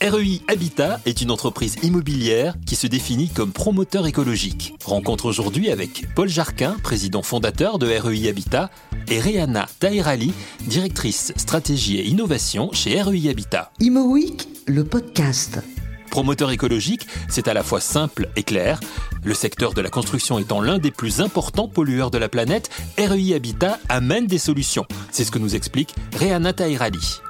REI Habitat est une entreprise immobilière qui se définit comme promoteur écologique. Rencontre aujourd'hui avec Paul Jarquin, président fondateur de REI Habitat, et Rihanna Tairali, directrice stratégie et innovation chez REI Habitat. Imo le podcast. Promoteur écologique, c'est à la fois simple et clair. Le secteur de la construction étant l'un des plus importants pollueurs de la planète, REI Habitat amène des solutions. C'est ce que nous explique Rihanna Tairali.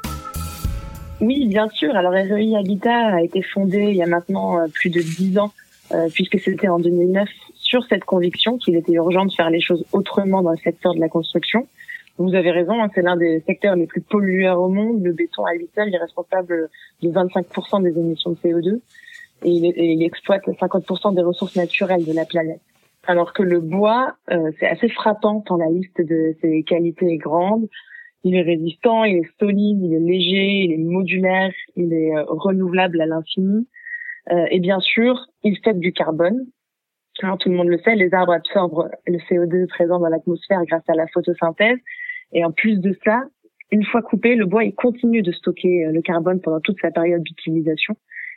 Oui, bien sûr. Alors REI Habitat a été fondé il y a maintenant euh, plus de dix ans, euh, puisque c'était en 2009, sur cette conviction qu'il était urgent de faire les choses autrement dans le secteur de la construction. Vous avez raison, hein, c'est l'un des secteurs les plus pollueurs au monde. Le béton seul est responsable de 25% des émissions de CO2 et il, exploite 50% des ressources naturelles de la planète. Alors que le bois, euh, c'est assez frappant tant la liste de ses qualités est grande. Il est résistant, il est solide, il est léger, il est modulaire, il est euh, renouvelable à l'infini. Euh, et bien sûr, il fait du carbone. Alors, tout le monde le sait, les arbres absorbent le CO2 présent dans l'atmosphère grâce à la photosynthèse. Et en plus de ça, une fois coupé, le bois il continue de stocker euh, le carbone pendant toute sa période d'utilisation,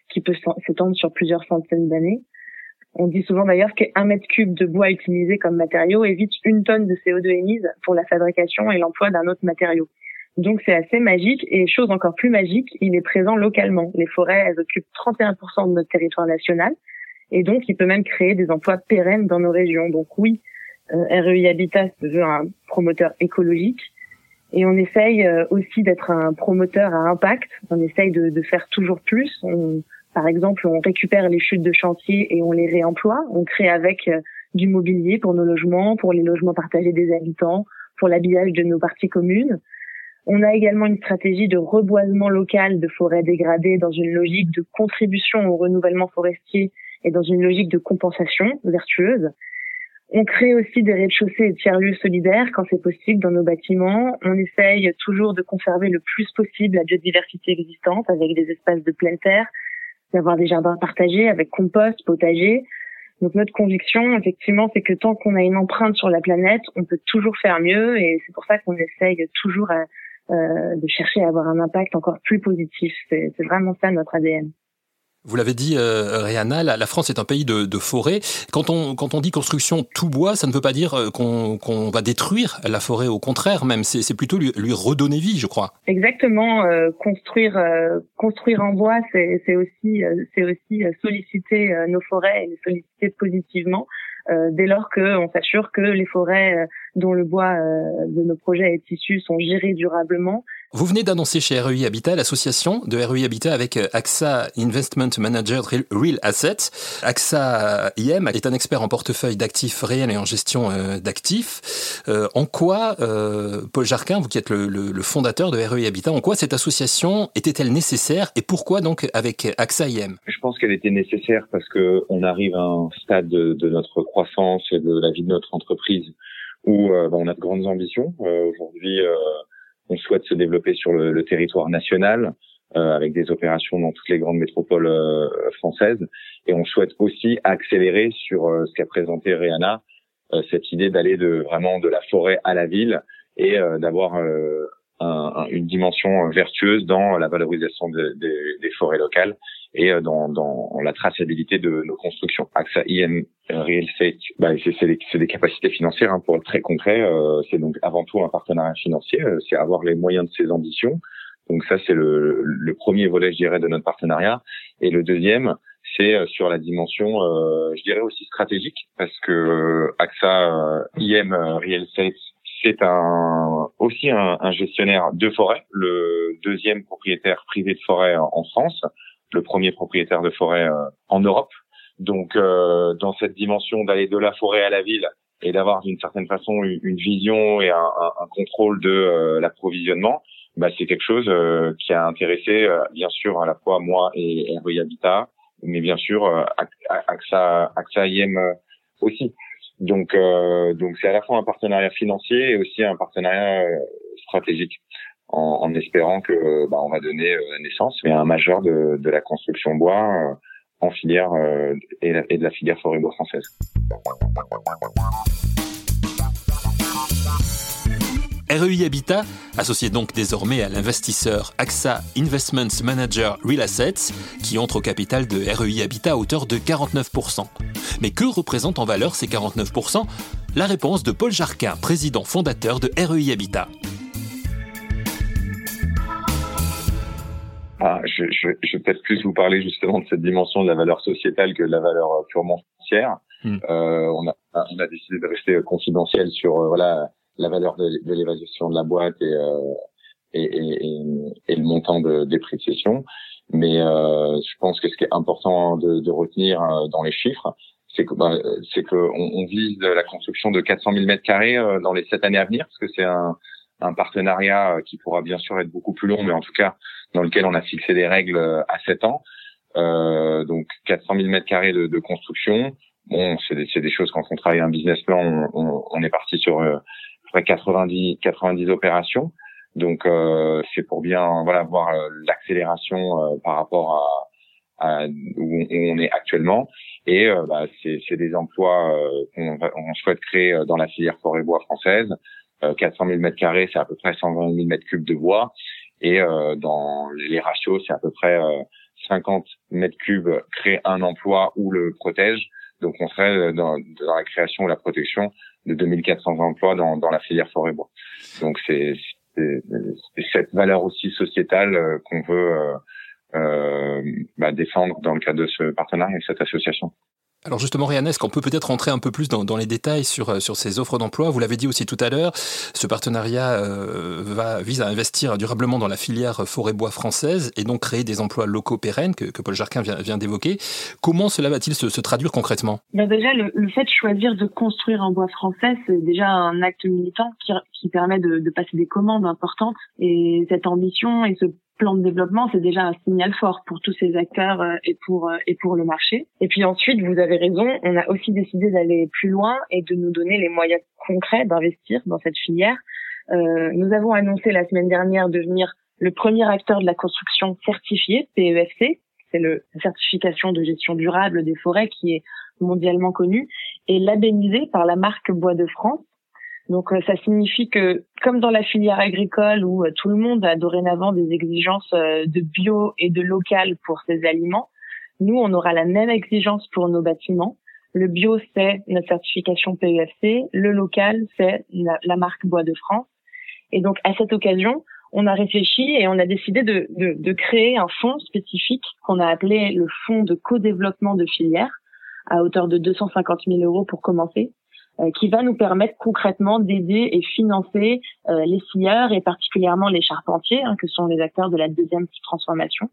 qui peut s'étendre sur plusieurs centaines d'années. On dit souvent d'ailleurs qu'un mètre cube de bois utilisé comme matériau évite une tonne de CO2 émise pour la fabrication et l'emploi d'un autre matériau. Donc c'est assez magique et chose encore plus magique, il est présent localement. Les forêts, elles occupent 31% de notre territoire national et donc il peut même créer des emplois pérennes dans nos régions. Donc oui, euh, REI Habitat veut un promoteur écologique et on essaye euh, aussi d'être un promoteur à impact. On essaye de, de faire toujours plus. Par exemple, on récupère les chutes de chantier et on les réemploie. On crée avec euh, du mobilier pour nos logements, pour les logements partagés des habitants, pour l'habillage de nos parties communes. On a également une stratégie de reboisement local de forêts dégradées dans une logique de contribution au renouvellement forestier et dans une logique de compensation vertueuse. On crée aussi des rez-de-chaussée et tiers-lieux solidaires quand c'est possible dans nos bâtiments. On essaye toujours de conserver le plus possible la biodiversité existante avec des espaces de pleine terre, d'avoir des jardins partagés avec compost, potager. Donc notre conviction, effectivement, c'est que tant qu'on a une empreinte sur la planète, on peut toujours faire mieux et c'est pour ça qu'on essaye toujours euh, de chercher à avoir un impact encore plus positif. C'est vraiment ça notre ADN. Vous l'avez dit, euh, Rihanna, la, France est un pays de, de forêt. Quand on, quand on dit construction tout bois, ça ne veut pas dire euh, qu'on va détruire la forêt. Au contraire, même, c'est plutôt lui, lui, redonner vie, je crois. Exactement. Euh, construire, euh, construire en bois, c'est aussi, c'est aussi solliciter nos forêts et les solliciter positivement. dès lors qu'on s'assure que les forêts dont le bois de nos projets est issu sont gérées durablement vous venez d'annoncer chez REI Habitat l'association de REI Habitat avec euh, AXA Investment Manager Real Assets. AXA IM est un expert en portefeuille d'actifs réels et en gestion euh, d'actifs. Euh, en quoi, Paul Jarquin, vous qui êtes le, fondateur de REI Habitat, en quoi cette association était-elle nécessaire et pourquoi donc avec AXA IM Je pense qu'elle était nécessaire parce que on arrive à un stade de, notre croissance et de la vie de notre entreprise où bah, on a de grandes ambitions. Aujourd'hui, on souhaite se développer sur le, territoire national euh, avec des opérations dans toutes les grandes métropoles euh, françaises. Et on souhaite aussi accélérer sur euh, ce qu'a présenté Rihanna, euh, cette idée d'aller de vraiment de la forêt à la ville et d'avoir un, une dimension vertueuse dans la valorisation de, de, des forêts locales et dans, dans, la traçabilité de nos constructions. AXA IM Real Estate, bah, c'est des, des, capacités financières hein, pour être très concret. c'est donc avant tout un partenariat financier, c'est avoir les moyens de ses ambitions donc ça, c'est le, le, premier volet, je dirais, de notre partenariat. Et le deuxième, c'est euh, sur la dimension, euh, je dirais aussi stratégique, parce que euh, AXA IM Real Estate, c'est un, aussi un, un, gestionnaire de forêt, le deuxième propriétaire privé de forêt en France, le premier propriétaire de forêt en Europe. Donc, dans cette dimension d'aller de la forêt à la ville et d'avoir d'une certaine façon une vision et un, un contrôle de l'approvisionnement, bah, c'est quelque chose euh, qui a intéressé euh, bien sûr à la fois moi et REI Habitat, mais bien sûr euh, AXA, AXA IM aussi. Donc donc c'est à la fois un partenariat financier et aussi un partenariat stratégique. En, espérant que bah, on va donner naissance à un majeur de, la construction bois en filière et, et, de la filière forêt bois française. REI Habitat, associé donc désormais à l'investisseur AXA Investments Manager Real Assets, qui entre au capital de REI Habitat à hauteur de 49%. Mais que représentent en valeur ces 49% La réponse de Paul Jarquin, président fondateur de REI Habitat. Ah, je, je, je, vais peut-être plus vous parler justement de cette dimension de la valeur sociétale que de la valeur euh, purement financière. Hmm. Euh, on, a, on a décidé de rester confidentiel sur euh, voilà la valeur de, de l'évaluation de la boîte et, euh, et, et, et, le montant de dépréciation. Mais euh, je pense que ce qui est important de, de retenir dans les chiffres, c'est que bah, c'est que on, vise la construction de 400 000 mètres carrés dans les sept années à venir, parce que c'est un, un partenariat qui pourra bien sûr être beaucoup plus long, mais en tout cas dans lequel on a fixé des règles euh, à 7 ans. Euh, donc 400 000 mètres carrés de, construction. Bon, c'est des, des, choses quand on travaille un business plan, on, on, on est parti sur euh, 90 90 opérations. Donc euh, c'est pour bien voilà voir euh, l'accélération euh, par rapport à, à où, on, est actuellement. Et bah, c'est des emplois qu'on on souhaite créer dans la filière forêt bois française. 400 000 mètres carrés, c'est à peu près 120 000 mètres cubes de bois. Et euh, dans les ratios, c'est à peu près 50 euh, mètres cubes créent un emploi ou le protège. Donc on serait euh, dans, dans la création ou la protection de 2400 emplois dans, dans la filière forêt bois. Donc c'est cette valeur aussi sociétale qu'on veut euh, bah, défendre dans le cadre de ce partenariat avec cette association. Alors justement, Ryan, est-ce qu'on peut peut-être rentrer un peu plus dans, les détails sur, euh, sur ces offres d'emploi? Vous l'avez dit aussi tout à l'heure, ce partenariat euh, va, vise à investir durablement dans la filière forêt-bois française et donc créer des emplois locaux pérennes que, Paul Jarquin vient, vient d'évoquer. Comment cela va-t-il se, traduire concrètement? Ben Déjà, le, fait de choisir de construire en bois français, c'est déjà un acte militant qui, qui permet de, de passer des commandes importantes. Et cette ambition et ce plan de développement, c'est déjà un signal fort pour tous ces acteurs euh, et pour euh, et pour le marché. Et puis ensuite, vous avez raison, on a aussi décidé d'aller plus loin et de nous donner les moyens concrets d'investir dans cette filière. Euh, nous avons annoncé la semaine dernière devenir le premier acteur de la construction certifié PEFC, c'est le certification de gestion durable des forêts qui est mondialement connue et labellisé par la marque Bois de France donc euh, ça signifie que comme dans la filière agricole où euh, tout le monde a dorénavant des exigences euh, de bio et de local pour ses aliments, nous on aura la même exigence pour nos bâtiments. Le bio c'est notre certification PEFC, le local c'est la, marque Bois de France. Et donc à cette occasion, on a réfléchi et on a décidé de, de, de créer un fonds spécifique qu'on a appelé le fonds de co-développement de filière à hauteur de 250 000 euros pour commencer, qui va nous permettre concrètement d'aider et financer euh, les scieurs et particulièrement les charpentiers, hein, que sont les acteurs de la deuxième transformation.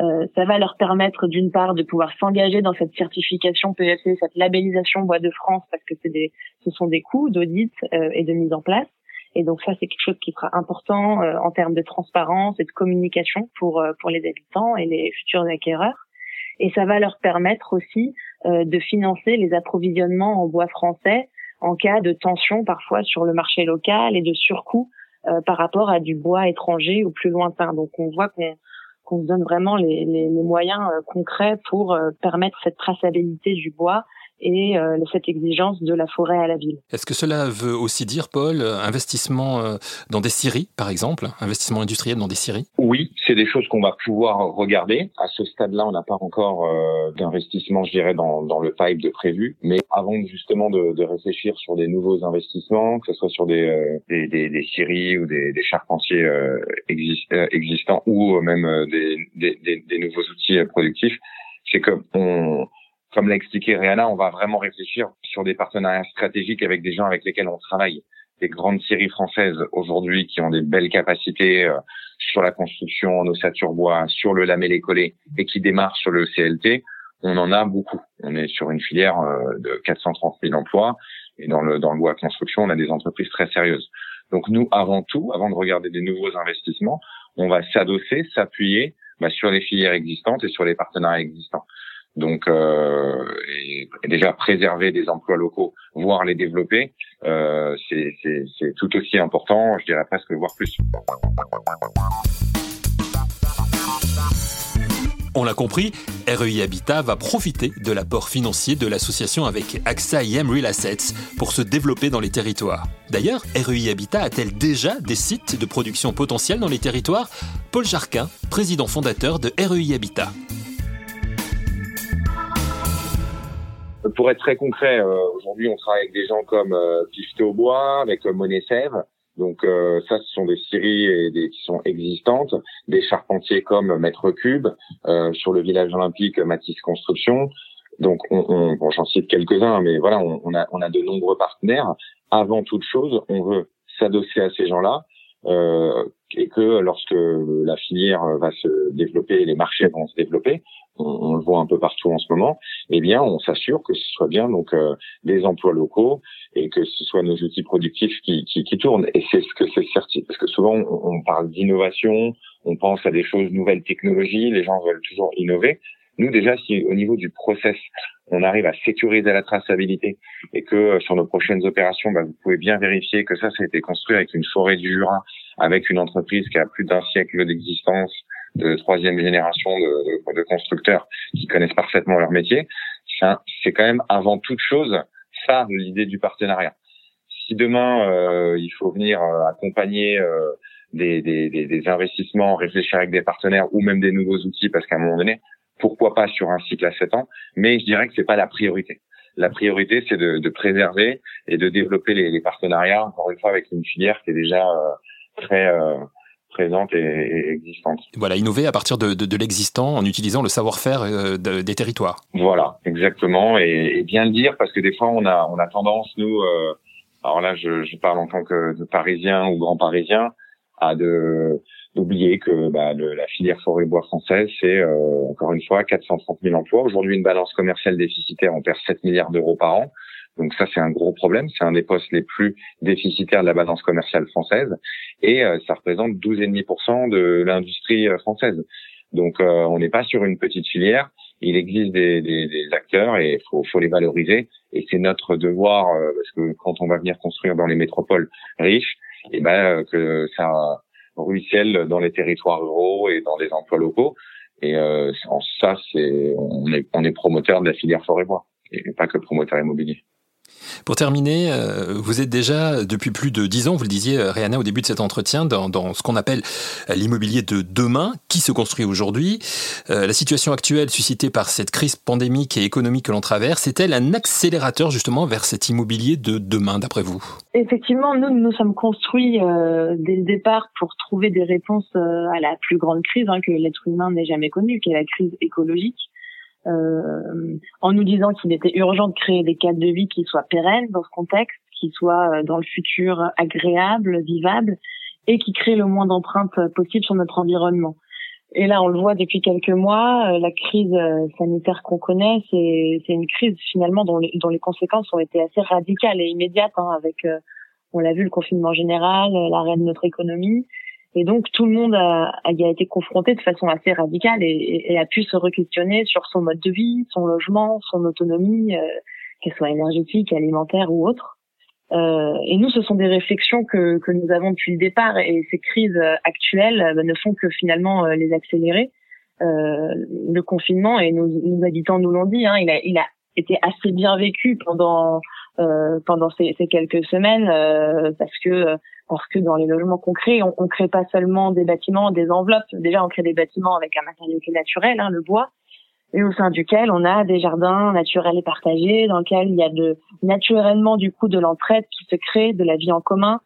Euh, ça va leur permettre d'une part de pouvoir s'engager dans cette certification PFC, cette labellisation Bois de France, parce que des, ce sont des coûts d'audit et de mise en place. Et donc ça, c'est quelque chose qui sera important en termes de transparence et de communication pour pour les habitants et les futurs acquéreurs. Et ça va leur permettre aussi de financer les approvisionnements en bois français en cas de tension parfois sur le marché local et de surcoût euh, par rapport à du bois étranger ou plus lointain. Donc on voit qu'on qu'on se donne vraiment les, les, moyens euh, concrets pour euh, permettre cette traçabilité du bois et euh, cette exigence de la forêt à la ville. Est-ce que cela veut aussi dire, Paul, investissement euh, dans des scieries, par exemple, investissement industriel dans des scieries? Oui, c'est des choses qu'on va pouvoir regarder. À ce stade-là, on n'a pas encore euh, d'investissement, je dirais, dans, dans le pipe de prévu. Mais avant justement de, de réfléchir sur des nouveaux investissements, que ce soit sur des, des, des, des scieries ou des, des charpentiers existants ou même des, des, des nouveaux outils productifs, c'est que on comme l'a expliqué Rihanna, on va vraiment réfléchir sur des partenariats stratégiques avec des gens avec lesquels on travaille. Des grandes séries françaises aujourd'hui qui ont des belles capacités euh, sur la construction en ossature bois, sur le lamellé collé et qui démarrent sur le CLT. On en a beaucoup. On est sur une filière euh, de 430 000 emplois et dans le dans le bois construction, on a des entreprises très sérieuses. Donc nous, avant tout, avant de regarder des nouveaux investissements, on va s'adosser, s'appuyer bah, sur les filières existantes et sur les partenariats existants. Donc, euh, déjà préserver des emplois locaux, voire les développer, euh, c'est tout aussi important, je dirais presque voire plus. On l'a compris, REI Habitat va profiter de l'apport financier de l'association avec AXA IM Real Assets pour se développer dans les territoires. D'ailleurs, REI Habitat a-t-elle déjà des sites de production potentiels dans les territoires? Paul Jarquin, président fondateur de REI Habitat. Pour être très concret, euh, aujourd'hui on travaille avec des gens comme euh, au Bois, avec euh, Monet Sèvres, donc euh, ça, ce sont des scieries et des, qui sont existantes, des charpentiers comme Maître Cube, euh, sur le village olympique Matisse Construction. Donc on, on bon, j'en cite quelques-uns, mais voilà, on, on, a, on a de nombreux partenaires. Avant toute chose, on veut s'adosser à ces gens-là euh, et que lorsque la filière va se développer, les marchés vont se développer, on, le voit un peu partout en ce moment, eh bien, on s'assure que ce soit bien donc euh, des emplois locaux et que ce soit nos outils productifs qui, qui, qui tournent. Et c'est ce que c'est certain, parce que souvent on, on parle d'innovation, on pense à des choses nouvelles technologies, les gens veulent toujours innover. Nous déjà, si au niveau du process, on arrive à sécuriser la traçabilité et que euh, sur nos prochaines opérations, bah, vous pouvez bien vérifier que ça, ça a été construit avec une forêt du Jura, avec une entreprise qui a plus d'un siècle d'existence, de troisième génération de, de, constructeurs qui connaissent parfaitement leur métier, c'est quand même avant toute chose ça l'idée du partenariat. Si demain euh, il faut venir euh, accompagner euh, des, des, des, investissements, réfléchir avec des partenaires ou même des nouveaux outils, parce qu'à un moment donné, pourquoi pas sur un cycle à 7 ans, mais je dirais que c'est pas la priorité. La priorité, c'est de, de, préserver et de développer les, les, partenariats, encore une fois, avec une filière qui est déjà très présente et, existante. Voilà, innover à partir de, de, de l'existant en utilisant le savoir-faire euh, des territoires. Voilà, exactement, et, et, bien le dire parce que des fois on a on a tendance nous, euh, alors là je, je, parle en tant que de Parisien ou Grand Parisien, à de d'oublier que bah, le, la filière forêt bois française c'est euh, encore une fois 430 000 emplois. Aujourd'hui une balance commerciale déficitaire, on perd 7 milliards d'euros par an. Donc ça, c'est un gros problème. C'est un des postes les plus déficitaires de la balance commerciale française et euh, ça représente 12,5% de l'industrie euh, française. Donc euh, on n'est pas sur une petite filière. Il existe des, des, des acteurs et il faut, faut, les valoriser. Et c'est notre devoir parce que quand on va venir construire dans les métropoles riches, et eh ben que ça ruisselle dans les territoires ruraux et dans les emplois locaux. Et en ça, c'est on est, on est promoteur de la filière forêt-bois et pas que promoteur immobilier. Pour terminer, euh, vous êtes déjà depuis plus de dix ans, vous le disiez, euh, Réana, au début de cet entretien, dans, dans ce qu'on appelle euh, l'immobilier de demain, qui se construit aujourd'hui. la situation actuelle suscitée par cette crise pandémique et économique que l'on traverse, est-elle un accélérateur justement vers cet immobilier de demain, d'après vous? Effectivement, nous nous sommes construits dès le départ pour trouver des réponses à la plus grande crise hein, que l'être humain n'ait jamais connue, qui est la crise écologique euh, en nous disant qu'il était urgent de créer des cadres de vie qui soient pérennes dans ce contexte, qui soient euh, dans le futur agréables, vivables, et qui créent le moins d'empreintes possible sur notre environnement. Et là, on le voit depuis quelques mois, euh, la crise euh, sanitaire qu'on connaît, c'est une crise finalement dont les, dont les, conséquences ont été assez radicales et immédiates, hein, avec, on l'a vu, le confinement général, l'arrêt de notre économie, et donc tout le monde a, a, a été confronté de façon assez radicale et, et, a pu se re-questionner sur son mode de vie, son logement, son autonomie, euh, qu'elle soit énergétique, alimentaire ou autre. Euh, et nous, ce sont des réflexions que, que nous avons depuis le départ et ces crises actuelles euh, ne font que finalement euh, les accélérer. Euh, le confinement, et nos, nos habitants nous l'ont dit, hein, il, a, il a été assez bien vécu pendant pendant ces, ces, quelques semaines parce que parce que dans les logements crée, on, on crée pas seulement des bâtiments, des enveloppes. Déjà, on crée des bâtiments avec un matériau qui est naturel, hein, le bois, et au sein duquel on a des jardins naturels et partagés, dans lesquels il y a naturellement du coup de l'entraide qui se crée, de la vie en commun.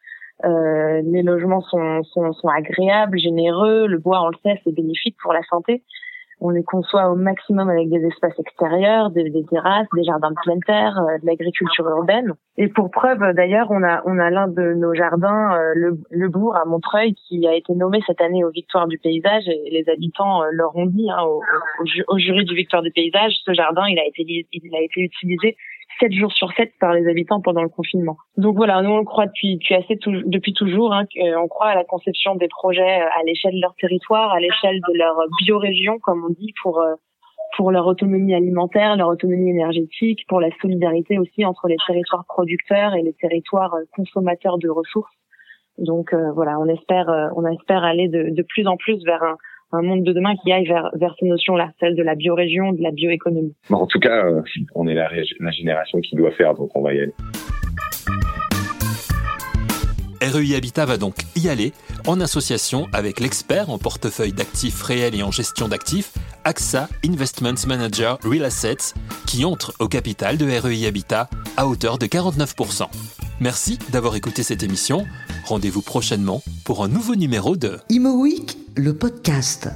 Euh, les logements sont, sont, sont agréables, généreux. Le bois, on le sait, c'est bénéfique pour la santé on les conçoit au maximum avec des espaces extérieurs, des, terrasses, des jardins de terre, euh, de l'agriculture urbaine. Et pour preuve, d'ailleurs, on a on a l'un de nos jardins, euh, le, le, bourg à Montreuil, qui a été nommé cette année aux Victoires du paysage. Et les habitants euh, leur ont dit hein, au, au, jury du Victoire du paysage, ce jardin, il a été il a été utilisé 7 jours sur 7 par les habitants pendant le confinement. Donc voilà, nous on croit depuis, depuis, assez depuis toujours, hein, on croit à la conception des projets à l'échelle de leur territoire, à l'échelle de leur biorégion, comme on dit, pour euh, pour leur autonomie alimentaire, leur autonomie énergétique, pour la solidarité aussi entre les territoires producteurs et les territoires euh, consommateurs de ressources. Donc euh, voilà, on espère on espère aller de, de plus en plus vers un, un monde de demain qui aille vers, vers ces notions-là, celle de la biorégion, de la bioéconomie. Bon, en tout cas, euh, on est la, la génération qui doit faire, donc on va y aller. REI Habitat va donc y aller en association avec l'expert en portefeuille d'actifs réels et en gestion d'actifs, AXA Investment Manager Real Assets, qui entre au capital de REI Habitat à hauteur de 49%. Merci d'avoir écouté cette émission. Rendez-vous prochainement pour un nouveau numéro de Imo Week, le podcast.